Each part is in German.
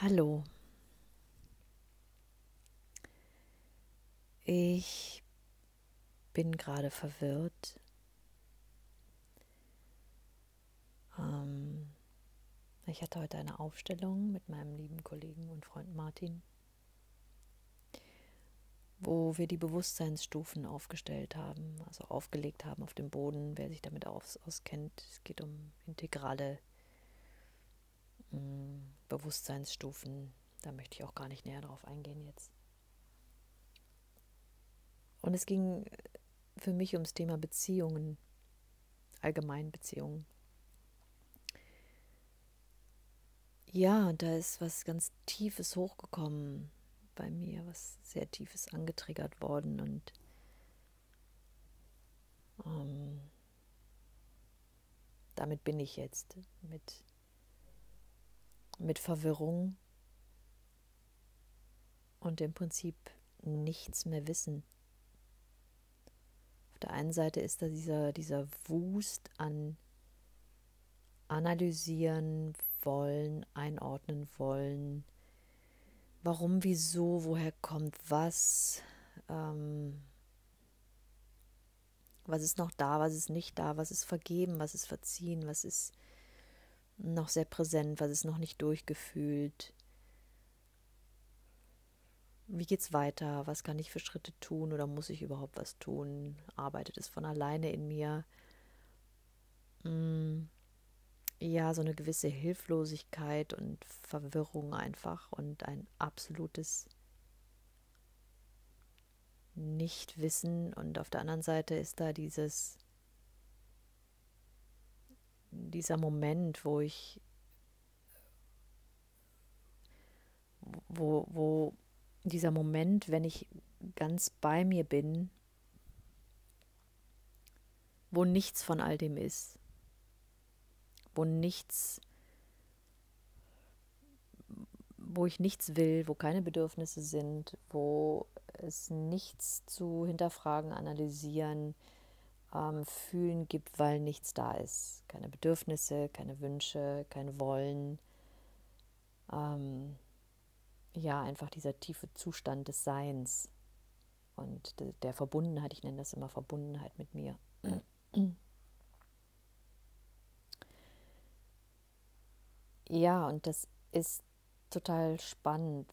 Hallo. Ich bin gerade verwirrt. Ähm, ich hatte heute eine Aufstellung mit meinem lieben Kollegen und Freund Martin, wo wir die Bewusstseinsstufen aufgestellt haben, also aufgelegt haben auf dem Boden, wer sich damit aus, auskennt. Es geht um integrale Bewusstseinsstufen. Da möchte ich auch gar nicht näher drauf eingehen jetzt. Und es ging für mich ums Thema Beziehungen, allgemein Beziehungen. Ja, da ist was ganz Tiefes hochgekommen bei mir, was sehr Tiefes angetriggert worden und ähm, damit bin ich jetzt mit, mit Verwirrung und im Prinzip nichts mehr wissen der einen Seite ist da dieser, dieser Wust an analysieren wollen, einordnen wollen. Warum, wieso, woher kommt was? Ähm, was ist noch da, was ist nicht da, was ist vergeben, was ist verziehen, was ist noch sehr präsent, was ist noch nicht durchgefühlt wie geht's weiter? Was kann ich für Schritte tun oder muss ich überhaupt was tun? Arbeitet es von alleine in mir? Hm, ja, so eine gewisse Hilflosigkeit und Verwirrung einfach und ein absolutes Nichtwissen. Und auf der anderen Seite ist da dieses, dieser Moment, wo ich, wo, wo dieser Moment, wenn ich ganz bei mir bin, wo nichts von all dem ist, wo nichts, wo ich nichts will, wo keine Bedürfnisse sind, wo es nichts zu hinterfragen, analysieren, ähm, fühlen gibt, weil nichts da ist. Keine Bedürfnisse, keine Wünsche, kein Wollen. Ähm, ja, einfach dieser tiefe Zustand des Seins und der Verbundenheit, ich nenne das immer Verbundenheit mit mir. Ja, und das ist total spannend,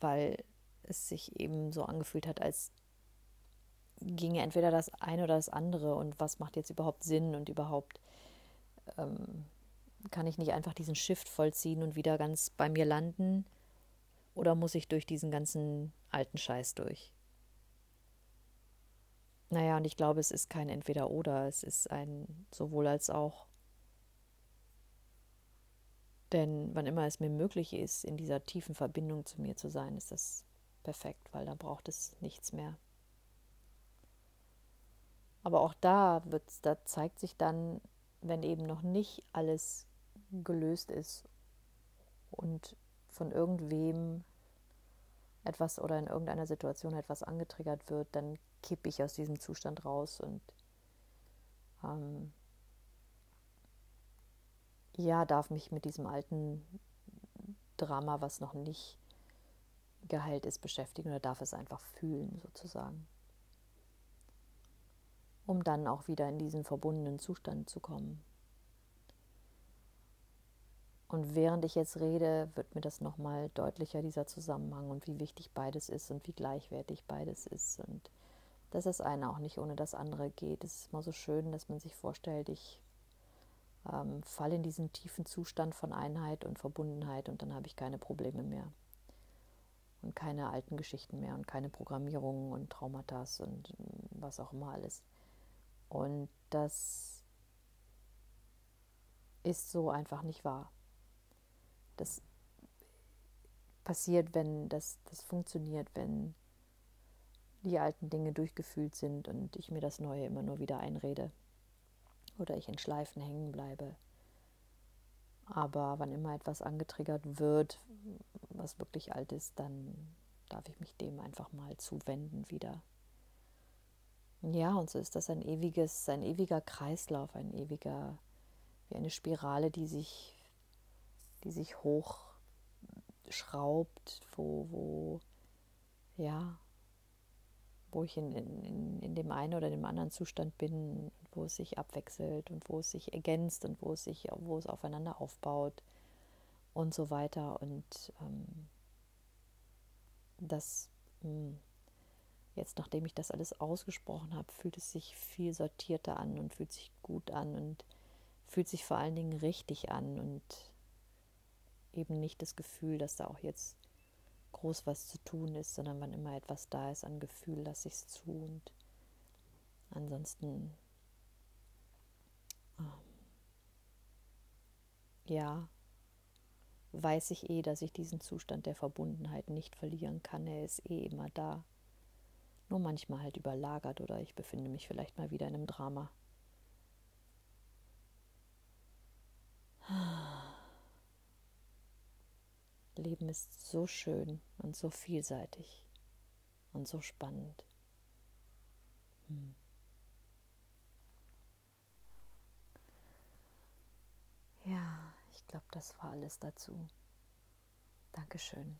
weil es sich eben so angefühlt hat, als ginge entweder das eine oder das andere und was macht jetzt überhaupt Sinn und überhaupt ähm, kann ich nicht einfach diesen Shift vollziehen und wieder ganz bei mir landen oder muss ich durch diesen ganzen alten Scheiß durch? Naja, und ich glaube, es ist kein Entweder-Oder, es ist ein sowohl als auch. Denn wann immer es mir möglich ist, in dieser tiefen Verbindung zu mir zu sein, ist das perfekt, weil da braucht es nichts mehr. Aber auch da, wird, da zeigt sich dann, wenn eben noch nicht alles gelöst ist und von irgendwem etwas oder in irgendeiner Situation etwas angetriggert wird, dann kippe ich aus diesem Zustand raus und ähm, ja, darf mich mit diesem alten Drama, was noch nicht geheilt ist, beschäftigen oder darf es einfach fühlen sozusagen, um dann auch wieder in diesen verbundenen Zustand zu kommen. Und während ich jetzt rede, wird mir das nochmal deutlicher, dieser Zusammenhang und wie wichtig beides ist und wie gleichwertig beides ist. Und dass das eine auch nicht ohne das andere geht. Es ist immer so schön, dass man sich vorstellt, ich ähm, falle in diesen tiefen Zustand von Einheit und Verbundenheit und dann habe ich keine Probleme mehr. Und keine alten Geschichten mehr und keine Programmierungen und Traumata und was auch immer alles. Und das ist so einfach nicht wahr. Das passiert, wenn das, das funktioniert, wenn die alten Dinge durchgefühlt sind und ich mir das Neue immer nur wieder einrede oder ich in Schleifen hängen bleibe. Aber wann immer etwas angetriggert wird, was wirklich alt ist, dann darf ich mich dem einfach mal zuwenden wieder. Ja, und so ist das ein ewiges, ein ewiger Kreislauf, ein ewiger, wie eine Spirale, die sich die sich hoch schraubt, wo, wo, ja, wo ich in, in, in dem einen oder dem anderen Zustand bin, wo es sich abwechselt und wo es sich ergänzt und wo es sich, wo es aufeinander aufbaut und so weiter. Und ähm, das mh, hm, jetzt, nachdem ich das alles ausgesprochen habe, fühlt es sich viel sortierter an und fühlt sich gut an und fühlt sich vor allen Dingen richtig an und eben nicht das Gefühl, dass da auch jetzt groß was zu tun ist, sondern wann immer etwas da ist an Gefühl, lasse ich es zu und ansonsten ähm, ja, weiß ich eh, dass ich diesen Zustand der Verbundenheit nicht verlieren kann. Er ist eh immer da. Nur manchmal halt überlagert oder ich befinde mich vielleicht mal wieder in einem Drama. Leben ist so schön und so vielseitig und so spannend. Hm. Ja, ich glaube, das war alles dazu. Dankeschön.